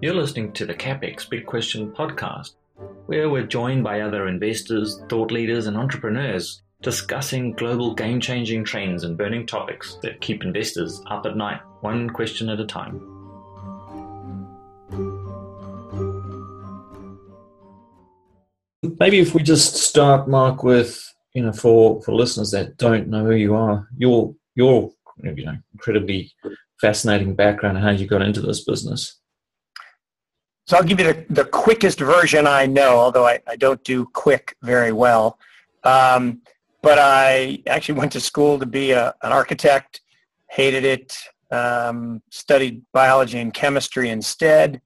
You're listening to the CapEx Big Question podcast, where we're joined by other investors, thought leaders, and entrepreneurs discussing global game changing trends and burning topics that keep investors up at night, one question at a time. Maybe if we just start, Mark, with you know, for, for listeners that don't know who you are, your your you know incredibly fascinating background and how you got into this business. So I'll give you the, the quickest version I know, although I, I don't do quick very well. Um, but I actually went to school to be a, an architect, hated it, um, studied biology and chemistry instead,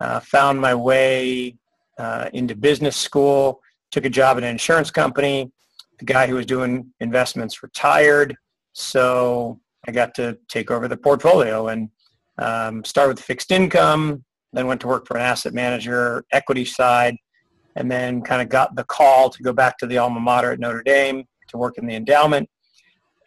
uh, found my way uh, into business school, took a job at an insurance company. The guy who was doing investments retired, so I got to take over the portfolio and um, start with fixed income, then went to work for an asset manager, equity side, and then kind of got the call to go back to the alma mater at Notre Dame to work in the endowment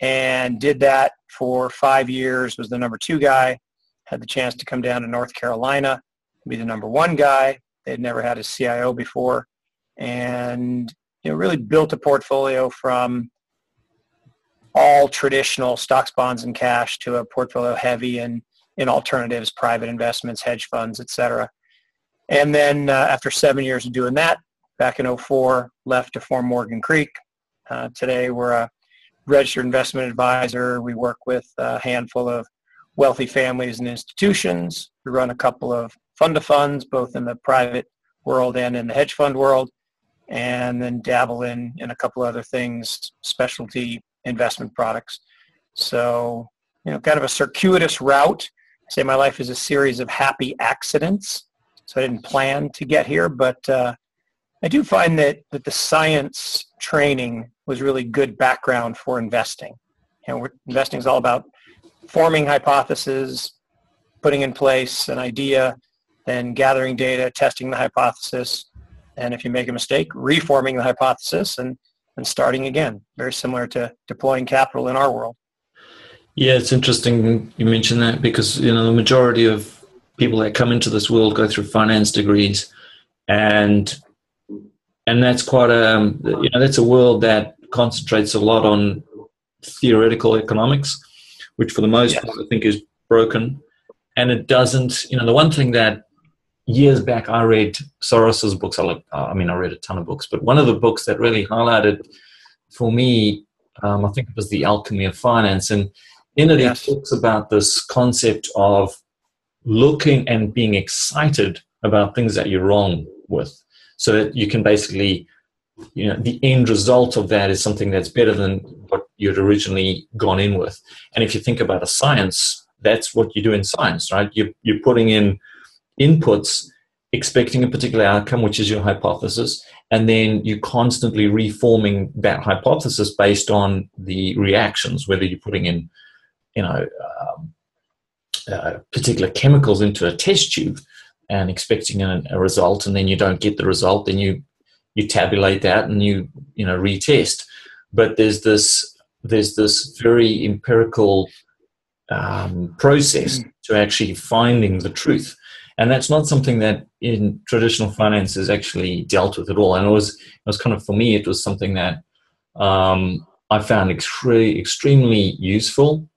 and did that for five years, was the number two guy, had the chance to come down to North Carolina, be the number one guy. They had never had a CIO before and you know, really built a portfolio from all traditional stocks, bonds, and cash to a portfolio heavy in, in alternatives, private investments, hedge funds, et cetera. And then uh, after seven years of doing that, back in 04, left to form Morgan Creek. Uh, today we're a registered investment advisor. We work with a handful of wealthy families and institutions. We run a couple of fund of funds, both in the private world and in the hedge fund world, and then dabble in, in a couple other things, specialty investment products. So, you know, kind of a circuitous route. I say my life is a series of happy accidents. So I didn't plan to get here, but uh, I do find that, that the science training was really good background for investing. Know, investing is all about forming hypotheses, putting in place an idea, then gathering data, testing the hypothesis, and if you make a mistake, reforming the hypothesis and and starting again. Very similar to deploying capital in our world. Yeah, it's interesting you mentioned that because you know the majority of people that come into this world go through finance degrees, and and that's quite a um, you know that's a world that concentrates a lot on theoretical economics, which for the most yes. part I think is broken, and it doesn't. You know, the one thing that years back, I read Soros's books. I, like, I mean, I read a ton of books, but one of the books that really highlighted for me, um, I think it was The Alchemy of Finance. And in it, yes. he talks about this concept of looking and being excited about things that you're wrong with so that you can basically you know the end result of that is something that's better than what you'd originally gone in with and if you think about a science that's what you do in science right you're, you're putting in inputs expecting a particular outcome, which is your hypothesis, and then you constantly reforming that hypothesis based on the reactions, whether you're putting in, you know, um, uh, particular chemicals into a test tube and expecting a, a, result, and then you don't get the result, then you you tabulate that and you you know retest. But there's this there's this very empirical um, process to actually finding the truth and that's not something that in traditional finance is actually dealt with at all. And it was it was kind of for me, it was something that um, I found extremely extremely useful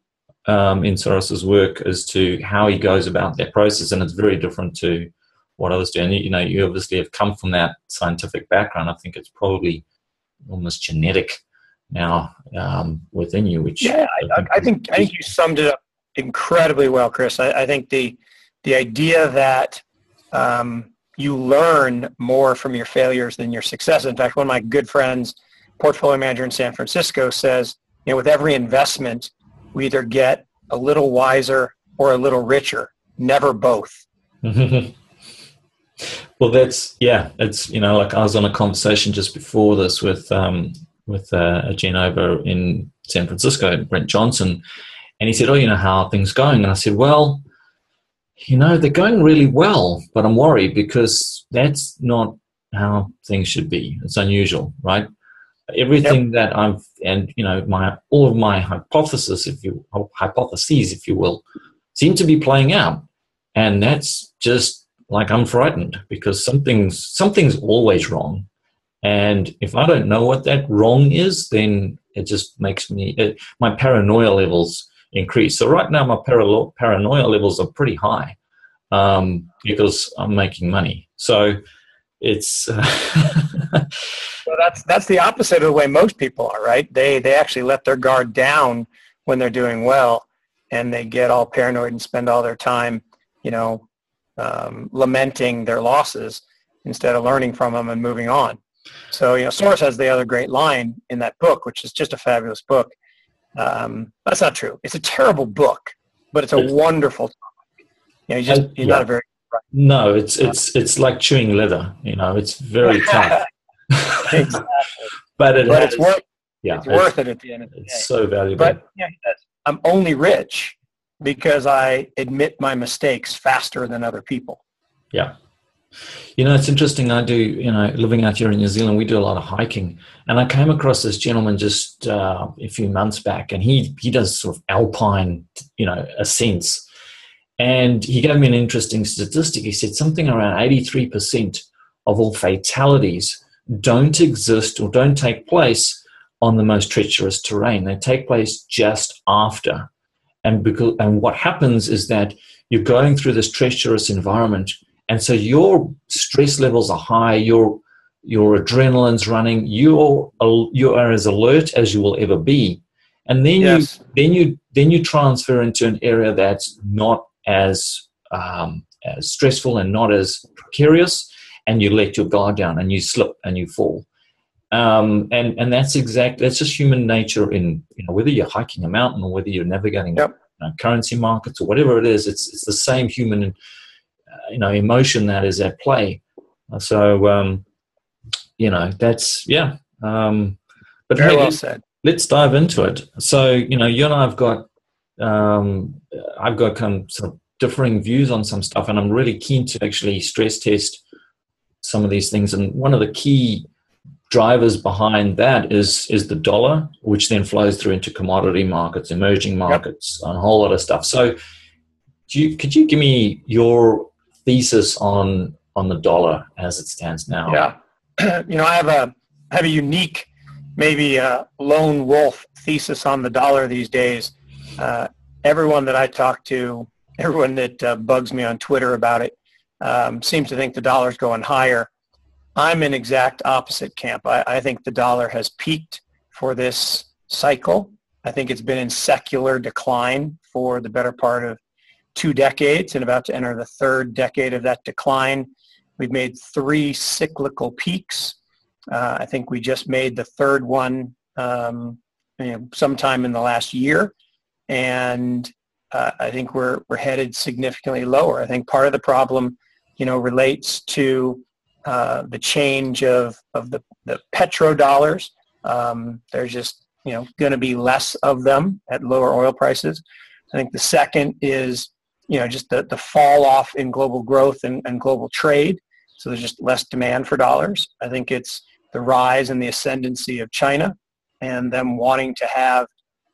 um, in Soros's work as to how he goes about that process, and it's very different to what others do. And you know, you obviously have come from that scientific background. I think it's probably almost genetic now um, within you. Which yeah, I, I, I think I think you summed it up incredibly well, Chris. I, I think the the idea that um, you learn more from your failures than your success. In fact, one of my good friends, portfolio manager in San Francisco, says, you know, with every investment, we either get a little wiser or a little richer, never both. well, that's yeah. It's you know, like I was on a conversation just before this with um, with uh, a over in San Francisco, Brent Johnson, and he said, "Oh, you know, how things going?" And I said, "Well." You know, they're going really well, but I'm worried because that's not how things should be. It's unusual, right? everything yep. that I've and you know my all of my hypothesis, if you hypotheses, if you will, seem to be playing out, and that's just like I'm frightened because something's something's always wrong, and if I don't know what that wrong is, then it just makes me it, my paranoia levels increase. So right now my paralo- paranoia levels are pretty high um, because I'm making money. So it's uh, well, that's that's the opposite of the way most people are, right? They they actually let their guard down when they're doing well, and they get all paranoid and spend all their time, you know, um, lamenting their losses instead of learning from them and moving on. So you know, Soros has the other great line in that book, which is just a fabulous book. Um, that's not true. It's a terrible book, but it's a wonderful. Topic. You know, he's just he's yeah. not a very no, it's it's it's like chewing leather. You know, it's very tough. exactly. but it but has, it's worth yeah, it's, it's, worth it at the end of the it's day. It's so valuable. But yeah, I'm only rich because I admit my mistakes faster than other people. Yeah. You know, it's interesting. I do, you know, living out here in New Zealand, we do a lot of hiking. And I came across this gentleman just uh, a few months back, and he, he does sort of alpine, you know, ascents. And he gave me an interesting statistic. He said something around 83% of all fatalities don't exist or don't take place on the most treacherous terrain. They take place just after. And, because, and what happens is that you're going through this treacherous environment, and so your stress levels are high, your, your adrenaline's running, you're, you are as alert as you will ever be. And then yes. you then you then you transfer into an area that's not as, um, as stressful and not as precarious, and you let your guard down and you slip and you fall. Um, and and that's exact. That's just human nature. In you know whether you're hiking a mountain or whether you're navigating yep. you know, currency markets or whatever it is, it's it's the same human uh, you know emotion that is at play. So um, you know that's yeah. Um, but Very well said. Let's dive into it. So you know you and I have got um, I've got kind of, sort of differing views on some stuff, and I'm really keen to actually stress test some of these things. And one of the key drivers behind that is is the dollar, which then flows through into commodity markets, emerging markets, yep. and a whole lot of stuff. So, you, could you give me your thesis on on the dollar as it stands now? Yeah, you know, I have a I have a unique, maybe a lone wolf thesis on the dollar these days uh, everyone that I talk to, everyone that uh, bugs me on Twitter about it, um, seems to think the dollar's going higher. I'm in exact opposite camp. I, I think the dollar has peaked for this cycle. I think it's been in secular decline for the better part of two decades and about to enter the third decade of that decline. We've made three cyclical peaks. Uh, I think we just made the third one um, you know, sometime in the last year and uh, I think we're we're headed significantly lower. I think part of the problem, you know, relates to uh, the change of of the the petrodollars. Um, there's just you know going to be less of them at lower oil prices. I think the second is you know just the, the fall off in global growth and, and global trade. So there's just less demand for dollars. I think it's the rise and the ascendancy of China and them wanting to have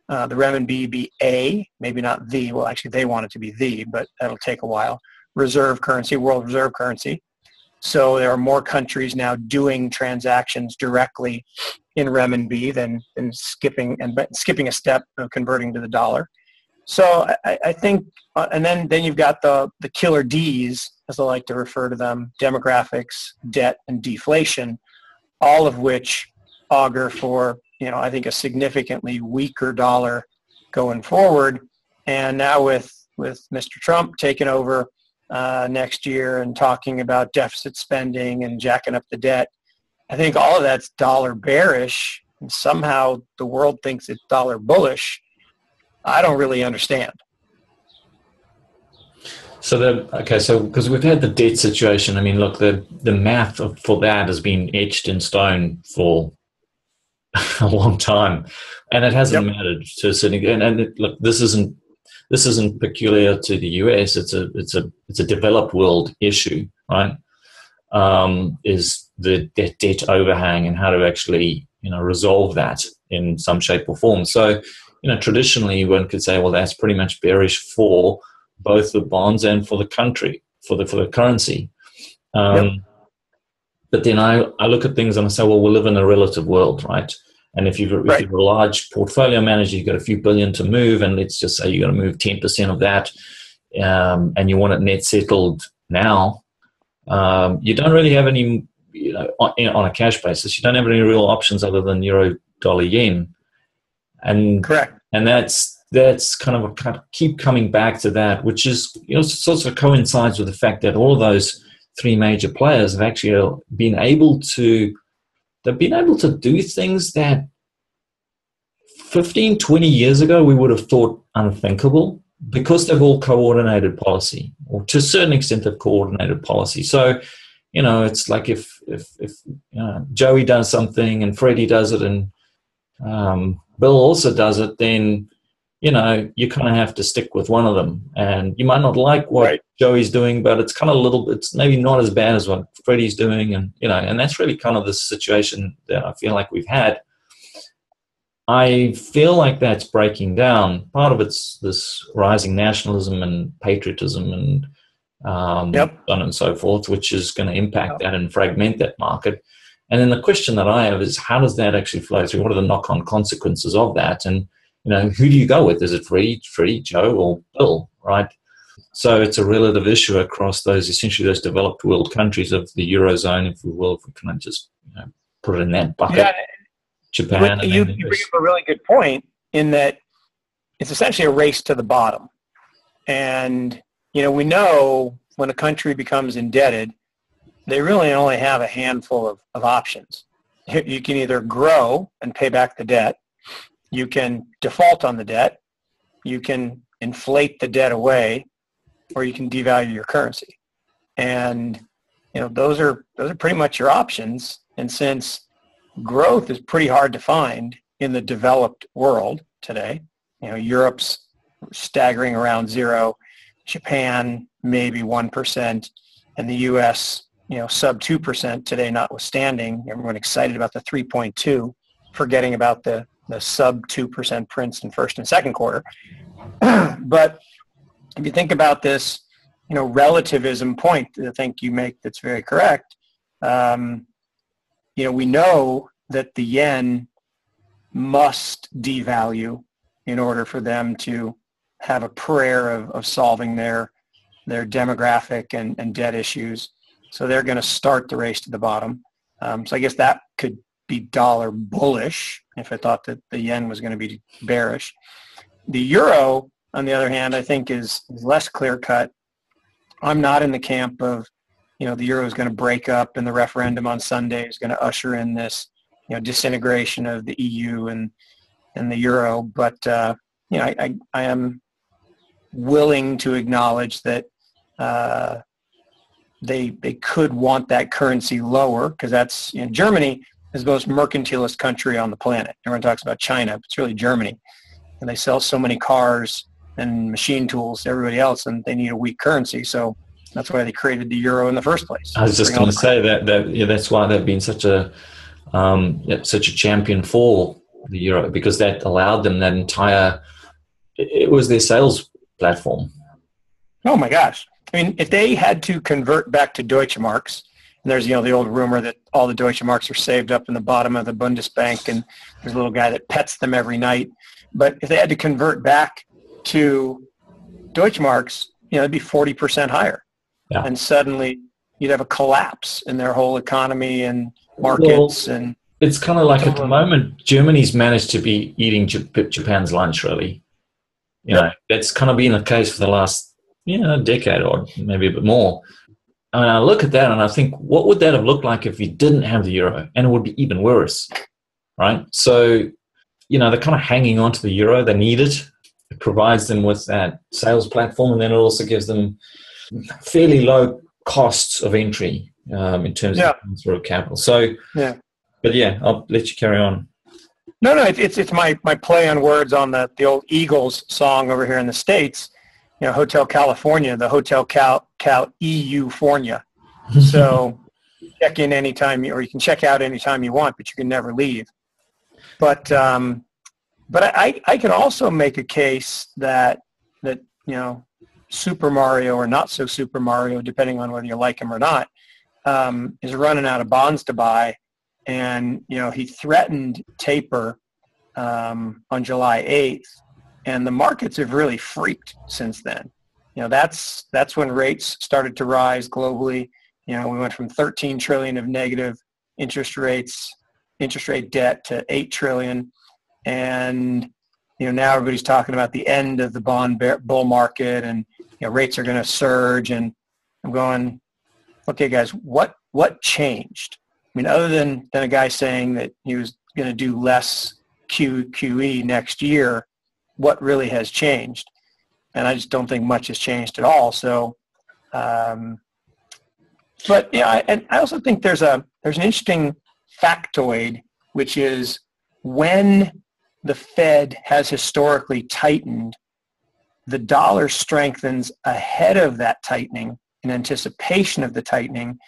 uh, the renminbi be a, maybe not the, well actually they want it to be the, but that'll take a while, reserve currency, world reserve currency. So there are more countries now doing transactions directly in renminbi than, than skipping and skipping a step of converting to the dollar. So I, I think, uh, and then, then you've got the, the killer Ds, as I like to refer to them, demographics, debt, and deflation, all of which augur for you know, I think a significantly weaker dollar going forward. And now with, with Mr. Trump taking over uh, next year and talking about deficit spending and jacking up the debt, I think all of that's dollar bearish. And somehow the world thinks it's dollar bullish. I don't really understand. So the okay, so because we've had the debt situation, I mean, look, the the math of, for that has been etched in stone for a long time, and it hasn't yep. mattered to a certain and, and it, look, this isn't this isn't peculiar to the US. It's a it's a it's a developed world issue, right? Um, is the debt, debt overhang and how to actually you know resolve that in some shape or form. So you know traditionally one could say, well, that's pretty much bearish for both the bonds and for the country for the for the currency. Um, yep. But then I, I look at things and I say, well, we live in a relative world, right? And if you've, right. if you're a large portfolio manager, you've got a few billion to move, and let's just say you're going to move 10% of that, um, and you want it net settled now, um, you don't really have any, you know, on, on, a cash basis, you don't have any real options other than euro, dollar, yen. And, Correct. And that's, that's kind of a kind of keep coming back to that, which is, you know, sort of coincides with the fact that all of those three major players have actually been able to they've been able to do things that 15 20 years ago we would have thought unthinkable because they've all coordinated policy or to a certain extent they've coordinated policy so you know it's like if if if you know, joey does something and freddie does it and um, bill also does it then you know, you kind of have to stick with one of them. And you might not like what right. Joey's doing, but it's kind of a little, it's maybe not as bad as what Freddie's doing. And, you know, and that's really kind of the situation that I feel like we've had. I feel like that's breaking down. Part of it's this rising nationalism and patriotism and um, yep. and so forth, which is going to impact yep. that and fragment that market. And then the question that I have is how does that actually flow through? What are the knock on consequences of that? And you know, who do you go with? Is it Freddie, Freddie, Joe, or Bill, right? So it's a relative issue across those essentially those developed world countries of the eurozone, if we will, if we can just you know, put it in that bucket. Yeah. Japan. You, you bring up a really good point in that it's essentially a race to the bottom, and you know we know when a country becomes indebted, they really only have a handful of, of options. You can either grow and pay back the debt, you can default on the debt, you can inflate the debt away, or you can devalue your currency. And you know those are those are pretty much your options. And since growth is pretty hard to find in the developed world today, you know Europe's staggering around zero, Japan maybe one percent, and the U.S. you know sub two percent today, notwithstanding. Everyone excited about the 3.2, forgetting about the the sub 2% prints in first and second quarter. but if you think about this, you know, relativism point that I think you make that's very correct, um, you know, we know that the yen must devalue in order for them to have a prayer of, of solving their their demographic and, and debt issues. So they're going to start the race to the bottom. Um, so I guess that could be dollar bullish if I thought that the yen was going to be bearish. The euro, on the other hand, I think is, is less clear cut. I'm not in the camp of, you know, the euro is going to break up and the referendum on Sunday is going to usher in this, you know, disintegration of the EU and and the euro. But uh, you know, I, I, I am willing to acknowledge that uh, they they could want that currency lower because that's you know, Germany is the most mercantilist country on the planet. Everyone talks about China, but it's really Germany. And they sell so many cars and machine tools to everybody else, and they need a weak currency. So that's why they created the euro in the first place. I was just going to say that, that yeah, that's why they've been such a um, such a champion for the euro because that allowed them that entire. It was their sales platform. Oh my gosh! I mean, if they had to convert back to Deutsche marks, and there's, you know, the old rumor that all the Deutsche Marks are saved up in the bottom of the Bundesbank and there's a little guy that pets them every night. But if they had to convert back to Deutsche Marks, you know, it'd be 40% higher. Yeah. And suddenly you'd have a collapse in their whole economy and markets well, and it's kind of like at the moment germany's managed to be eating japan's lunch really you know that's kind of been the case for the last you know a decade or maybe a bit more and I look at that and I think, what would that have looked like if you didn't have the euro? And it would be even worse, right? So, you know, they're kind of hanging on to the euro. They need it. It provides them with that sales platform, and then it also gives them fairly low costs of entry um, in terms yeah. of of capital. So, yeah. But yeah, I'll let you carry on. No, no, it's it's my my play on words on the the old Eagles song over here in the states you know, Hotel California, the Hotel Cal, Cal EU Fornia. So check in anytime, you, or you can check out anytime you want, but you can never leave. but um, but I, I can also make a case that that you know Super Mario or not so Super Mario, depending on whether you like him or not, um, is running out of bonds to buy, and you know he threatened taper um, on July 8th, and the markets have really freaked since then. You know that's that's when rates started to rise globally. You know we went from 13 trillion of negative interest rates, interest rate debt to 8 trillion and you know now everybody's talking about the end of the bond bear, bull market and you know rates are going to surge and i'm going okay guys what what changed i mean other than than a guy saying that he was going to do less qe next year what really has changed and i just don't think much has changed at all so um, but yeah I, and i also think there's a there's an interesting factoid which is when the Fed has historically tightened, the dollar strengthens ahead of that tightening in anticipation of the tightening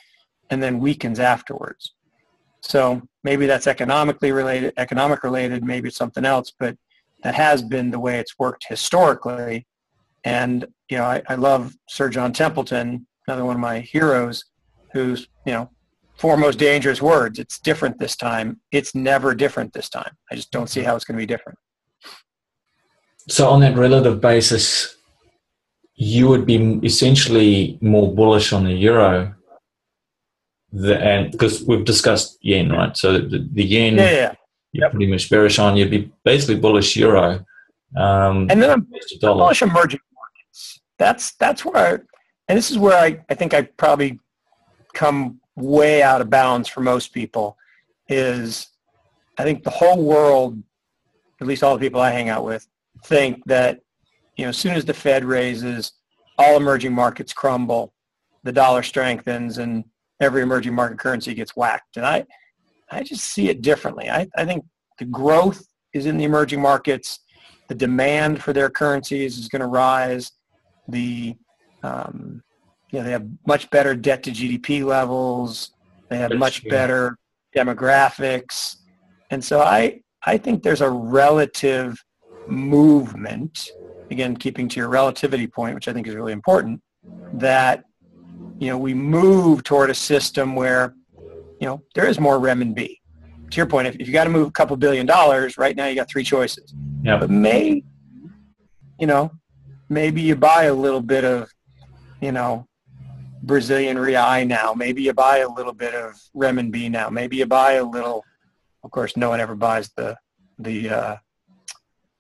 and then weakens afterwards. So maybe that's economically related, economic related, maybe it's something else, but that has been the way it's worked historically. And, you know, I, I love Sir John Templeton, another one of my heroes, who's, you know, four most dangerous words. It's different this time. It's never different this time. I just don't see how it's going to be different. So, on that relative basis, you would be essentially more bullish on the euro, the, and because we've discussed yen, right? So the, the yen, yeah, yeah. You're yep. pretty much bearish on. You'd be basically bullish euro, um, and then I'm, bullish emerging markets. That's that's where, I, and this is where I, I think I probably come way out of bounds for most people is I think the whole world, at least all the people I hang out with, think that you know as soon as the Fed raises, all emerging markets crumble, the dollar strengthens, and every emerging market currency gets whacked. And I, I just see it differently. I, I think the growth is in the emerging markets. The demand for their currencies is going to rise. The um, you know, they have much better debt to GDP levels. They have much better demographics. And so I, I think there's a relative movement, again, keeping to your relativity point, which I think is really important, that, you know, we move toward a system where, you know, there is more renminbi. To your point, if, if you got to move a couple billion dollars, right now you got three choices. Yeah. But may, you know, maybe you buy a little bit of, you know, Brazilian real now. Maybe you buy a little bit of renminbi now. Maybe you buy a little. Of course, no one ever buys the the uh,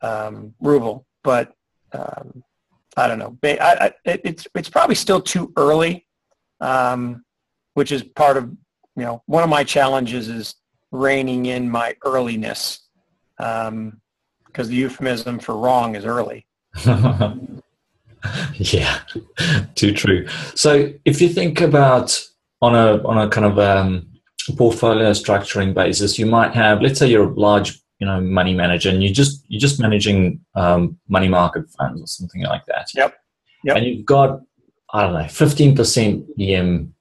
um, ruble, but um, I don't know. I, I, it's it's probably still too early, um, which is part of you know one of my challenges is reining in my earliness because um, the euphemism for wrong is early. yeah, too true. So if you think about on a on a kind of um, portfolio structuring basis, you might have, let's say, you're a large, you know, money manager, and you just you're just managing um, money market funds or something like that. Yep. Yep. And you've got I don't know, fifteen percent EM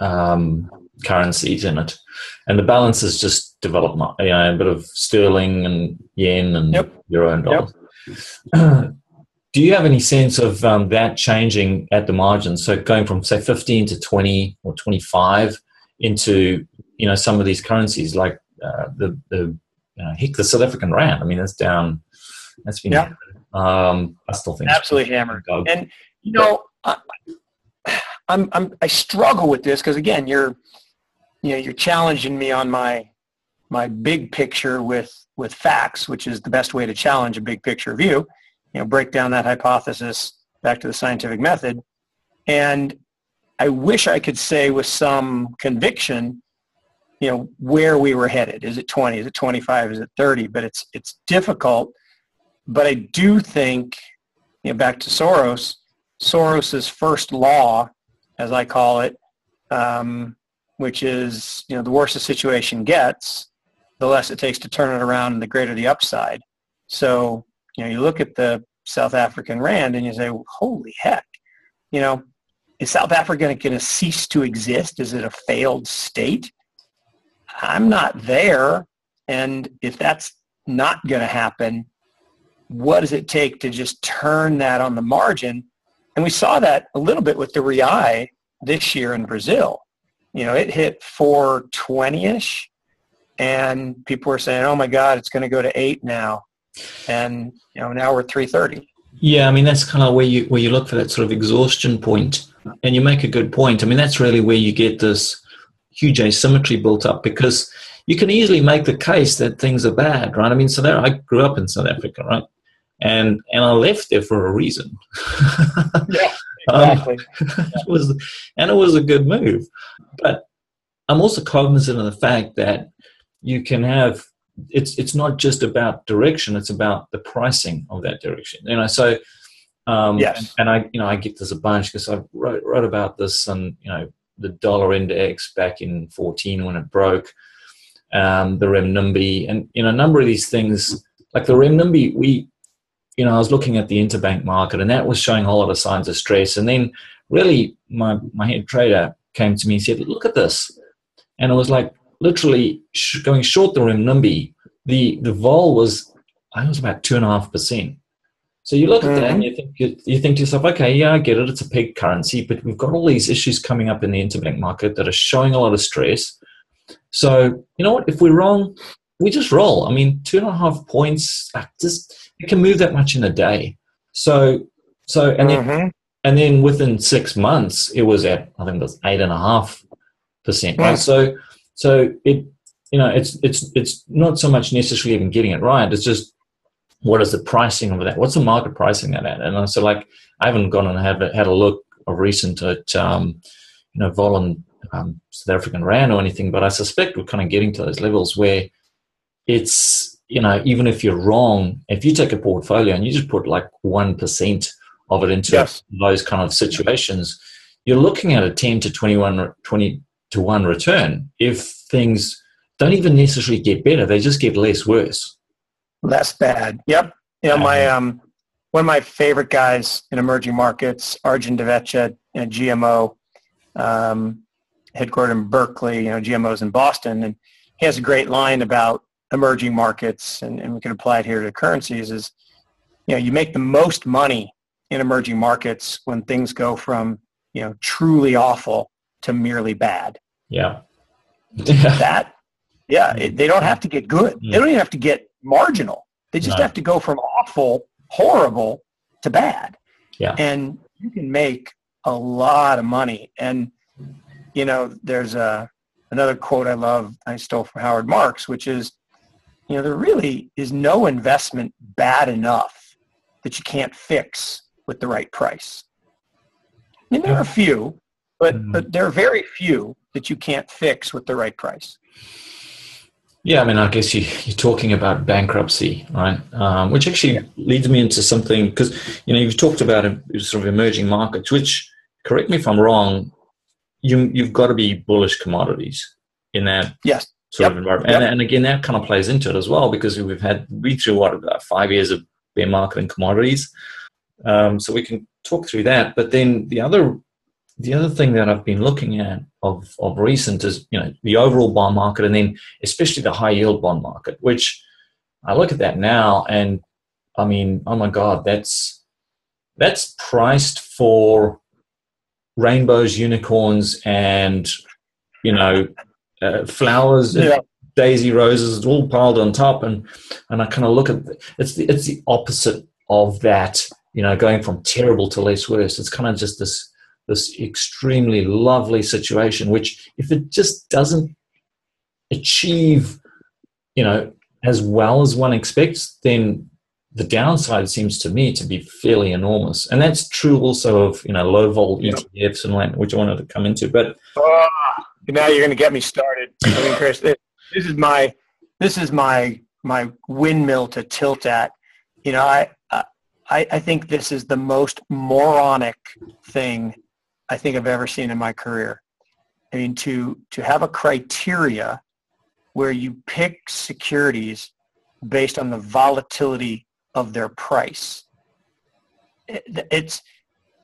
um, currencies in it, and the balance is just development. You know, a bit of sterling and yen and yep. euro and dollars. Yep. Do you have any sense of um, that changing at the margin? So going from say 15 to 20 or 25 into you know some of these currencies like uh, the the you know, heck the South African rand. I mean that's down. That's been yeah. Um, I still think absolutely hammered. And you know, I, I'm, I'm I struggle with this because again, you're you know you're challenging me on my my big picture with with facts, which is the best way to challenge a big picture view you know, break down that hypothesis back to the scientific method. And I wish I could say with some conviction, you know, where we were headed. Is it 20? Is it 25? Is it 30? But it's, it's difficult. But I do think, you know, back to Soros, Soros's first law, as I call it, um, which is, you know, the worse the situation gets, the less it takes to turn it around and the greater the upside. So you know, you look at the South African rand and you say, holy heck, you know, is South Africa going to cease to exist? Is it a failed state? I'm not there. And if that's not going to happen, what does it take to just turn that on the margin? And we saw that a little bit with the Real this year in Brazil. You know, it hit 420-ish and people were saying, oh my God, it's going to go to eight now. And, you know, now we're 330. Yeah, I mean that's kind of where you where you look for that sort of exhaustion point, and you make a good point. I mean that's really where you get this huge asymmetry built up because you can easily make the case that things are bad, right? I mean, so there I grew up in South Africa, right, and and I left there for a reason. yeah, exactly. Um, it was, and it was a good move, but I'm also cognizant of the fact that you can have it's it's not just about direction; it's about the pricing of that direction. You know, so um, yes, and, and, I you know I get this a bunch because I wrote, wrote about this and you know the dollar index back in 14 when it broke, um, the renminbi, and you know a number of these things like the renminbi. We you know I was looking at the interbank market and that was showing a lot of signs of stress, and then really my my head trader came to me and said, "Look at this," and it was like literally sh- going short the renminbi, the the vol was I think it was about two and a half percent. So you look at mm-hmm. that and mm-hmm. you think you, you think to yourself, okay, yeah, I get it, it's a peg currency, but we've got all these issues coming up in the interbank market that are showing a lot of stress. So you know what? If we're wrong, we just roll. I mean, two and a half points, just it can move that much in a day. So so and mm-hmm. then and then within six months, it was at I think it was eight and a half percent. Right. Mm. So so it, you know, it's it's it's not so much necessarily even getting it right. It's just what is the pricing of that? What's the market pricing that at? And so like I haven't gone and had had a look of recent at um, you know vol and um, South African rand or anything, but I suspect we're kind of getting to those levels where it's you know even if you're wrong, if you take a portfolio and you just put like one percent of it into yes. those kind of situations, you're looking at a 10 to 21, 20, to one return if things don't even necessarily get better, they just get less worse. Less bad. Yep. You know, my um, one of my favorite guys in emerging markets, Arjun Divecha at GMO, um, headquartered in Berkeley. You know, GMO's in Boston, and he has a great line about emerging markets, and, and we can apply it here to currencies. Is you know, you make the most money in emerging markets when things go from you know truly awful to merely bad. Yeah. that, yeah, it, they don't have to get good. They don't even have to get marginal. They just no. have to go from awful, horrible to bad. Yeah. And you can make a lot of money. And, you know, there's a, another quote I love I stole from Howard Marks, which is, you know, there really is no investment bad enough that you can't fix with the right price. And there are a few, but mm. but there are very few that you can't fix with the right price. Yeah, I mean, I guess you, are talking about bankruptcy, right? Um, which actually yeah. leads me into something because you know you've talked about sort of emerging markets. Which, correct me if I'm wrong, you you've got to be bullish commodities in that yes sort yep. of environment. Yep. And, and again, that kind of plays into it as well because we've had we through what about five years of bear market and commodities. Um, so we can talk through that. But then the other the other thing that I've been looking at of, of recent is you know the overall bond market and then especially the high yield bond market, which I look at that now and I mean, oh my God, that's that's priced for rainbows, unicorns, and you know uh, flowers, yeah. daisy roses, all piled on top, and and I kind of look at it's the it's the opposite of that, you know, going from terrible to less worse. It's kind of just this this extremely lovely situation, which if it just doesn't achieve, you know, as well as one expects, then the downside seems to me to be fairly enormous. And that's true also of, you know, low vol ETFs and land, which I wanted to come into. But oh, now you're going to get me started. I mean, Chris, this, this is my, this is my, my windmill to tilt at. You know, I, I, I think this is the most moronic thing I think I've ever seen in my career. I mean, to, to have a criteria where you pick securities based on the volatility of their price. It's,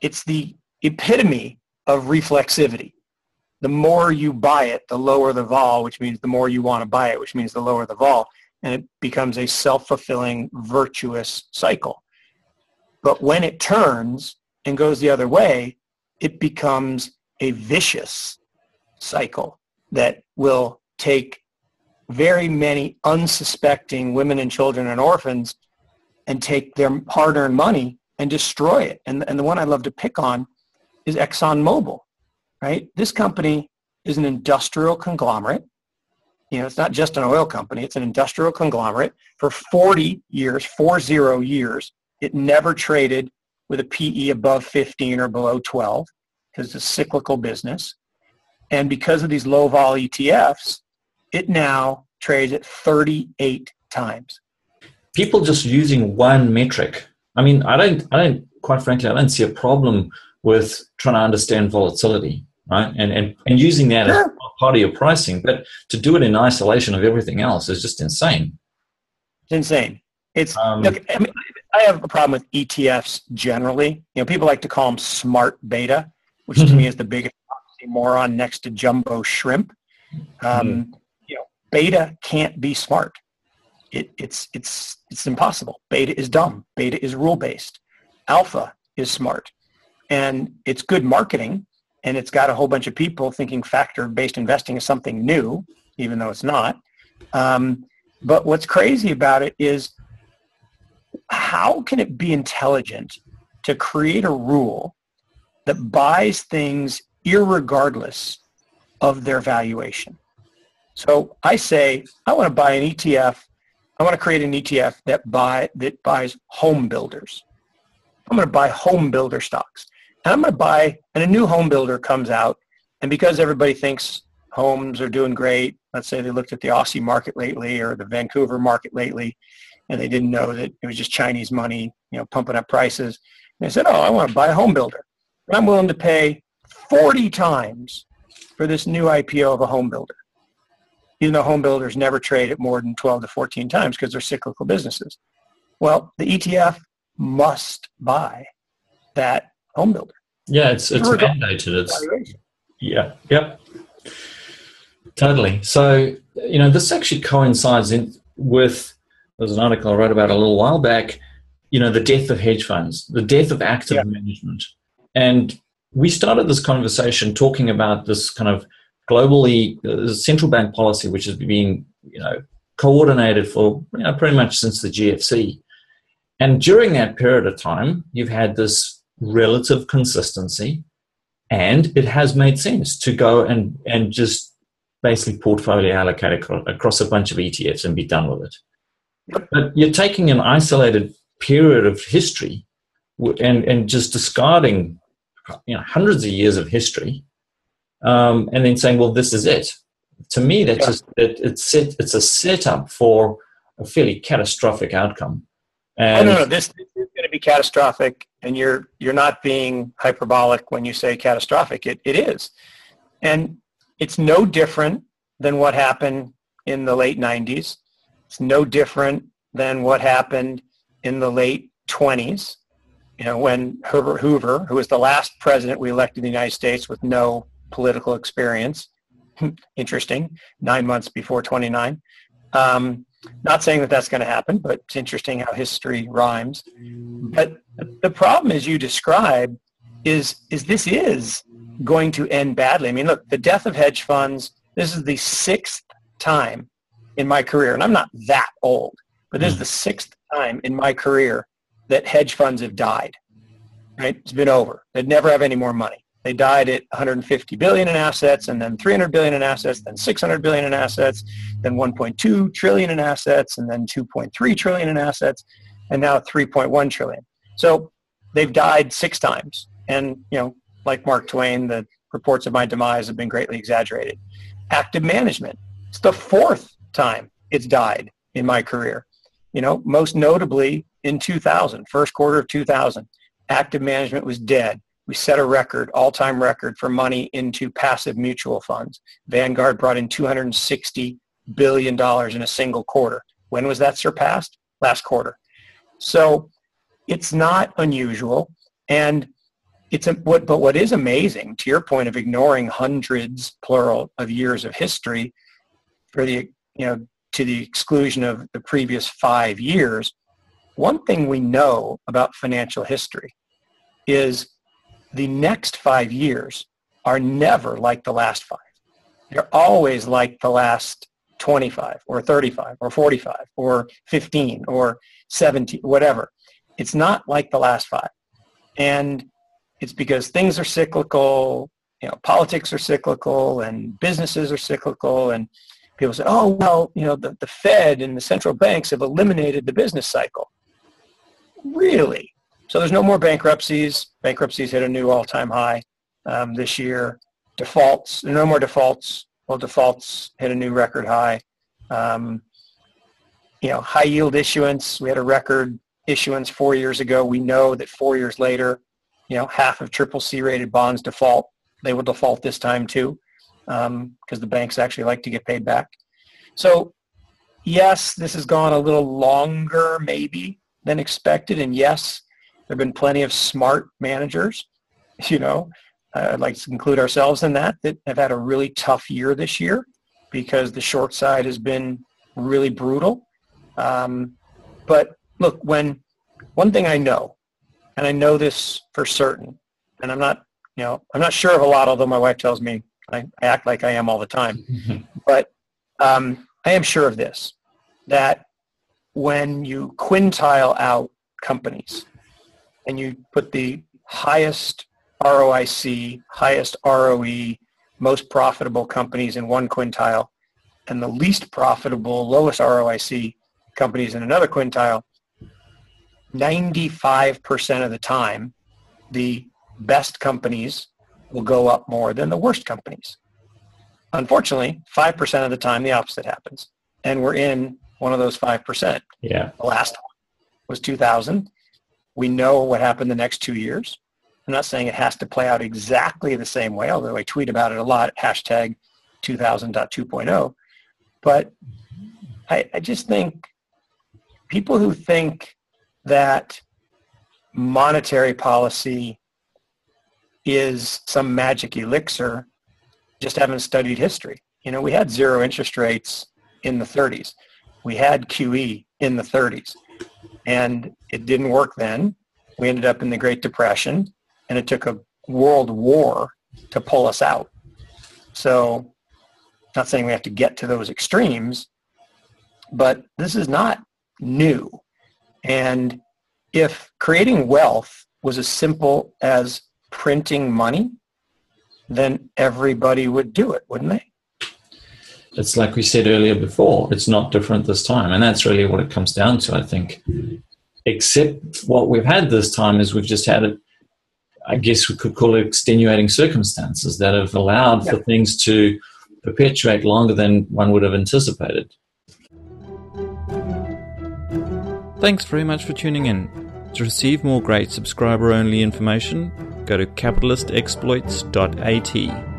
it's the epitome of reflexivity. The more you buy it, the lower the vol, which means the more you want to buy it, which means the lower the vol. and it becomes a self-fulfilling virtuous cycle. But when it turns and goes the other way, it becomes a vicious cycle that will take very many unsuspecting women and children and orphans and take their hard-earned money and destroy it. And, and the one I love to pick on is ExxonMobil, right? This company is an industrial conglomerate. You know, it's not just an oil company, it's an industrial conglomerate. For 40 years, four zero years, it never traded with a PE above 15 or below 12 because it's a cyclical business. And because of these low vol ETFs, it now trades at 38 times. People just using one metric. I mean, I don't, I don't, quite frankly, I don't see a problem with trying to understand volatility, right? And, and, and using that sure. as part of your pricing. But to do it in isolation of everything else is just insane. It's insane. It's, um, look, I, mean, I have a problem with ETFs generally. You know, people like to call them smart beta, which to me is the biggest moron next to jumbo shrimp. Um, mm You know, beta can't be smart. It, it's it's it's impossible. Beta is dumb. Beta is rule based. Alpha is smart, and it's good marketing, and it's got a whole bunch of people thinking factor based investing is something new, even though it's not. Um, but what's crazy about it is how can it be intelligent to create a rule that buys things irregardless of their valuation. So I say, I want to buy an ETF. I want to create an ETF that buy that buys home builders. I'm going to buy home builder stocks. And I'm going to buy, and a new home builder comes out, and because everybody thinks homes are doing great, let's say they looked at the Aussie market lately or the Vancouver market lately, and they didn't know that it was just Chinese money, you know, pumping up prices. And they said, oh, I want to buy a home builder. And I'm willing to pay 40 times for this new IPO of a home builder. Even though home builders never trade at more than 12 to 14 times because they're cyclical businesses. Well, the ETF must buy that home builder. Yeah, it's it's mandated. It's yeah, yep, totally. So you know, this actually coincides in with there's an article I wrote about a little while back. You know, the death of hedge funds, the death of active yep. management, and we started this conversation talking about this kind of globally uh, central bank policy, which has been you know coordinated for you know pretty much since the GFC. And during that period of time, you've had this relative consistency, and it has made sense to go and and just basically portfolio allocate across a bunch of ETFs and be done with it. But you're taking an isolated period of history and, and just discarding you know hundreds of years of history, um, and then saying, "Well, this is it." To me, that's just it, it's set, it's a setup for a fairly catastrophic outcome. And oh, no, no, this, this is going to be catastrophic, and you're you're not being hyperbolic when you say catastrophic. It it is, and it's no different than what happened in the late '90s. It's no different than what happened in the late 20s you know, when Herbert Hoover, who was the last president we elected in the United States with no political experience, interesting, nine months before 29. Um, not saying that that's going to happen, but it's interesting how history rhymes. But the problem, as you describe, is is this is going to end badly. I mean, look, the death of hedge funds. This is the sixth time in my career, and I'm not that old, but this is the sixth time in my career that hedge funds have died. Right? It's been over. They'd never have any more money. They died at 150 billion in assets, and then 300 billion in assets, then 600 billion in assets, then 1.2 trillion in assets, and then 2.3 trillion in assets, and now 3.1 trillion. So they've died six times. And you know, like Mark Twain, the reports of my demise have been greatly exaggerated. Active management. It's the fourth time it's died in my career. You know, most notably in 2000, first quarter of 2000, active management was dead. We set a record, all-time record for money into passive mutual funds. Vanguard brought in $260 billion in a single quarter. When was that surpassed? Last quarter. So it's not unusual. And it's a, what, but what is amazing, to your point of ignoring hundreds, plural, of years of history, for the you know to the exclusion of the previous five years, one thing we know about financial history is the next five years are never like the last five. They're always like the last 25 or 35 or 45 or 15 or 17, whatever. It's not like the last five. And it's because things are cyclical, you know, politics are cyclical and businesses are cyclical and people say, oh, well, you know, the, the Fed and the central banks have eliminated the business cycle. Really? So there's no more bankruptcies. Bankruptcies hit a new all-time high um, this year. Defaults, no more defaults. Well, defaults hit a new record high. Um, you know, high yield issuance. We had a record issuance four years ago. We know that four years later, you know, half of triple C rated bonds default. They will default this time too, because um, the banks actually like to get paid back. So, yes, this has gone a little longer maybe than expected, and yes, there have been plenty of smart managers. You know, I'd like to include ourselves in that that have had a really tough year this year because the short side has been really brutal. Um, but look, when one thing I know, and I know this for certain, and I'm not, you know, I'm not sure of a lot, although my wife tells me I, I act like I am all the time. but um, I am sure of this, that when you quintile out companies and you put the highest ROIC, highest ROE, most profitable companies in one quintile and the least profitable, lowest ROIC companies in another quintile, 95% of the time, the best companies will go up more than the worst companies. Unfortunately, 5% of the time, the opposite happens. And we're in one of those 5%. Yeah. The last one was 2000. We know what happened the next two years. I'm not saying it has to play out exactly the same way, although I tweet about it a lot, hashtag 2000.2.0. But I, I just think people who think that monetary policy is some magic elixir just haven't studied history. You know, we had zero interest rates in the 30s. We had QE in the 30s. And it didn't work then. We ended up in the Great Depression, and it took a world war to pull us out. So not saying we have to get to those extremes, but this is not new. And if creating wealth was as simple as printing money, then everybody would do it, wouldn't they? It's like we said earlier before, it's not different this time. And that's really what it comes down to, I think. Except what we've had this time is we've just had it, I guess we could call it extenuating circumstances that have allowed yeah. for things to perpetuate longer than one would have anticipated. Thanks very much for tuning in. To receive more great subscriber only information, go to capitalistexploits.at.